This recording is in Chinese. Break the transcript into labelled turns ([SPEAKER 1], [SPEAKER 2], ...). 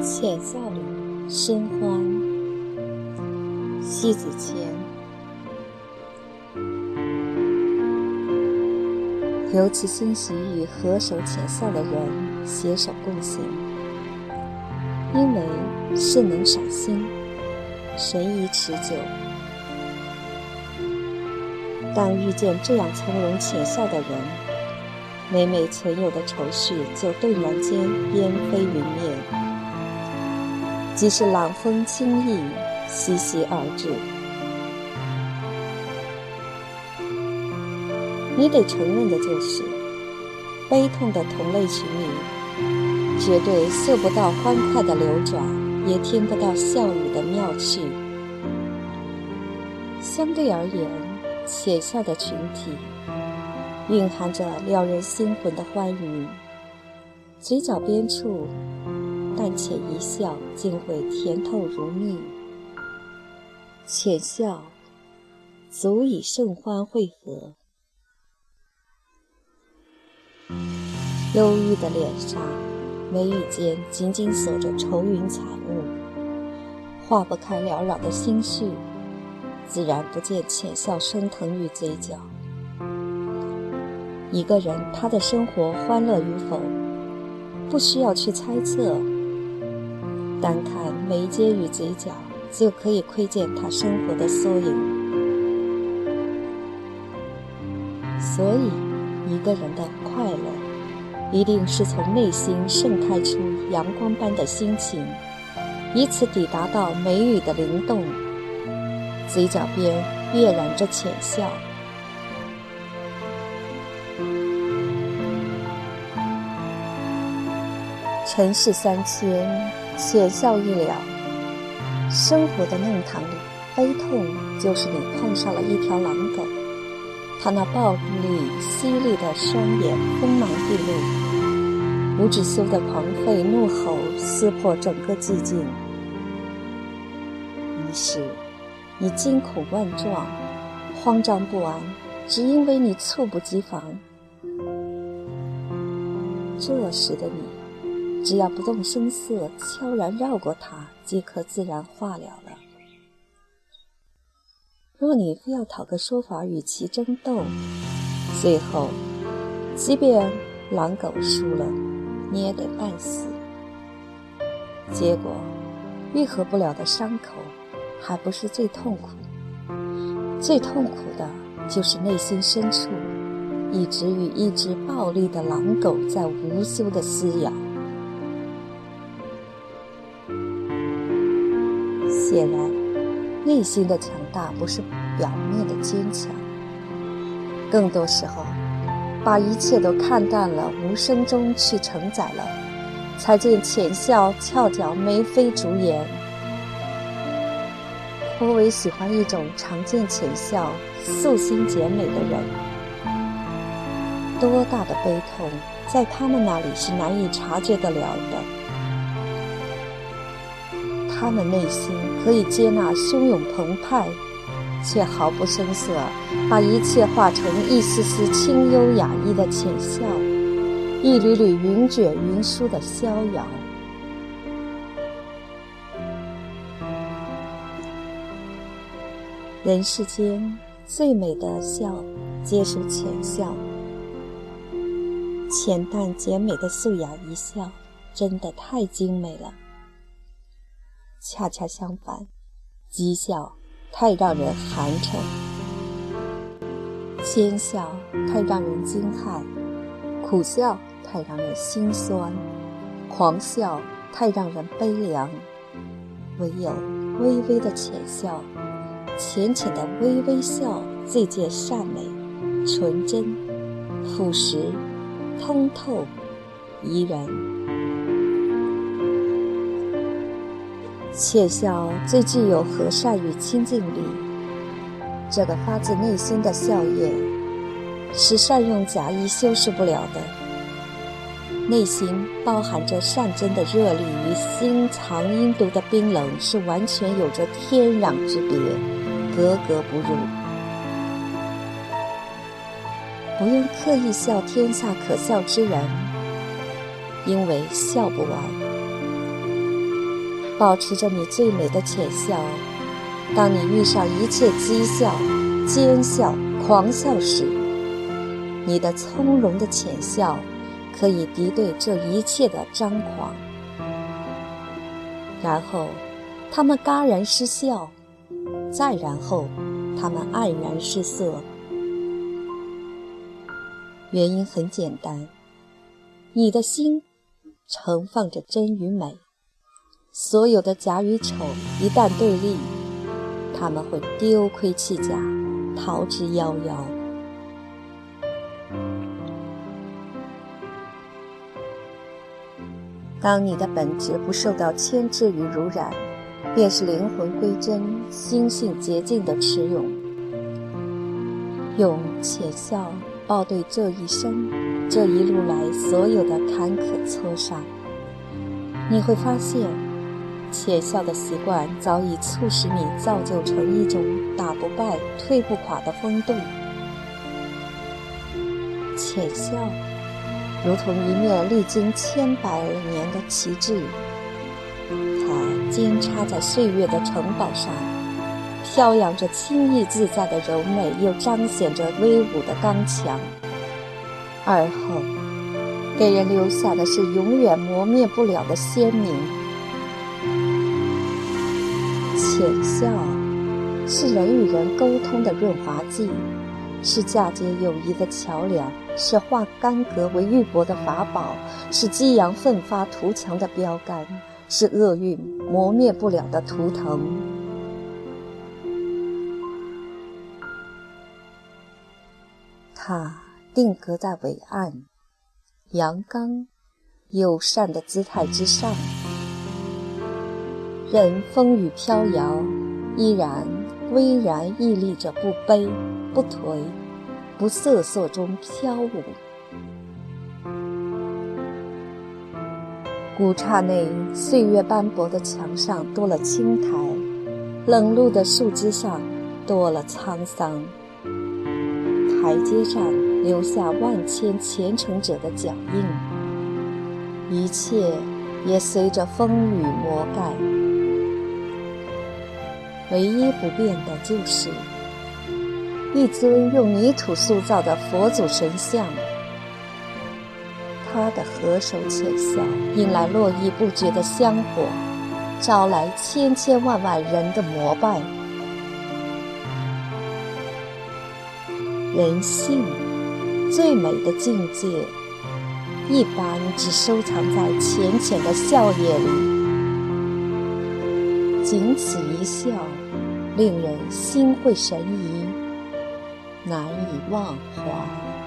[SPEAKER 1] 浅笑里生欢，西子谦。尤其欣喜与合手浅笑的人携手共行，因为是能赏心，神怡持久。当遇见这样从容浅笑的人，每每存有的愁绪就顿然间烟飞云灭，即是朗风轻逸，习习而至。你得承认的就是，悲痛的同类群里，绝对嗅不到欢快的流转，也听不到笑语的妙趣。相对而言，浅笑的群体，蕴含着撩人心魂的欢愉。嘴角边处，淡浅一笑，竟会甜透如蜜。浅笑，足以甚欢会合。忧郁的脸上，眉宇间紧紧锁着愁云惨雾，化不开缭绕的心绪，自然不见浅笑升腾于嘴角。一个人他的生活欢乐与否，不需要去猜测，单看眉间与嘴角，就可以窥见他生活的缩影。所以，一个人的快乐。一定是从内心盛开出阳光般的心情，以此抵达到眉宇的灵动，嘴角边跃然着浅笑。尘世三千，浅笑一了。生活的弄堂里，悲痛就是你碰上了一条狼狗。他那暴力犀利的双眼，锋芒毕露，无止休的狂吠怒吼，撕破整个寂静。于是，你惊恐万状，慌张不安，只因为你猝不及防。这时的你，只要不动声色，悄然绕过它，即可自然化了了。若你非要讨个说法与其争斗，最后，即便狼狗输了，你也得半死。结果，愈合不了的伤口，还不是最痛苦。最痛苦的就是内心深处，一直与一只暴力的狼狗在无休的撕咬。显然。内心的强大不是表面的坚强，更多时候，把一切都看淡了，无声中去承载了，才见浅笑翘脚眉飞逐颜。颇为喜欢一种常见浅笑、素心简美的人，多大的悲痛，在他们那里是难以察觉得了的。他们内心可以接纳汹涌澎湃，却毫不声色，把一切化成一丝丝清幽雅逸的浅笑，一缕缕云卷云舒的逍遥。人世间最美的笑，皆是浅笑，浅淡简美的素雅一笑，真的太精美了。恰恰相反，讥笑太让人寒碜，奸笑太让人惊骇，苦笑太让人心酸，狂笑太让人悲凉。唯有微微的浅笑，浅浅的微微笑，最见善美、纯真、朴实、通透、怡然。窃笑最具有和善与亲近力，这个发自内心的笑靥，是善用假意修饰不了的。内心包含着善真的热力与心藏阴毒的冰冷，是完全有着天壤之别，格格不入。不用刻意笑天下可笑之人，因为笑不完。保持着你最美的浅笑，当你遇上一切讥笑、奸笑、狂笑时，你的从容的浅笑可以敌对这一切的张狂。然后，他们戛然失笑；再然后，他们黯然失色。原因很简单，你的心盛放着真与美，所有的假与丑一旦对立，他们会丢盔弃甲，逃之夭夭。当你的本质不受到牵制与濡染，便是灵魂归真、心性洁净的持勇，用浅笑。报对这一生，这一路来所有的坎坷挫伤，你会发现，浅笑的习惯早已促使你造就成一种打不败、退不垮的风度。浅笑，如同一面历经千百年的旗帜，它尖插在岁月的城堡上。飘扬着轻易自在的柔美，又彰显着威武的刚强。而后，给人留下的是永远磨灭不了的鲜明。浅笑，是人与人沟通的润滑剂，是嫁接友谊的桥梁，是化干戈为玉帛的法宝，是激扬奋发图强的标杆，是厄运磨灭不了的图腾。它定格在伟岸、阳刚、友善的姿态之上，任风雨飘摇，依然巍然屹立着，不卑不颓，不瑟瑟中飘舞。古刹内岁月斑驳的墙上多了青苔，冷露的树枝上多了沧桑。台阶上留下万千虔诚者的脚印，一切也随着风雨磨盖。唯一不变的就是一尊用泥土塑造的佛祖神像，他的合手浅笑引来络绎不绝的香火，招来千千万万人的膜拜。人性最美的境界，一般只收藏在浅浅的笑靥里，仅此一笑，令人心会神怡，难以忘怀。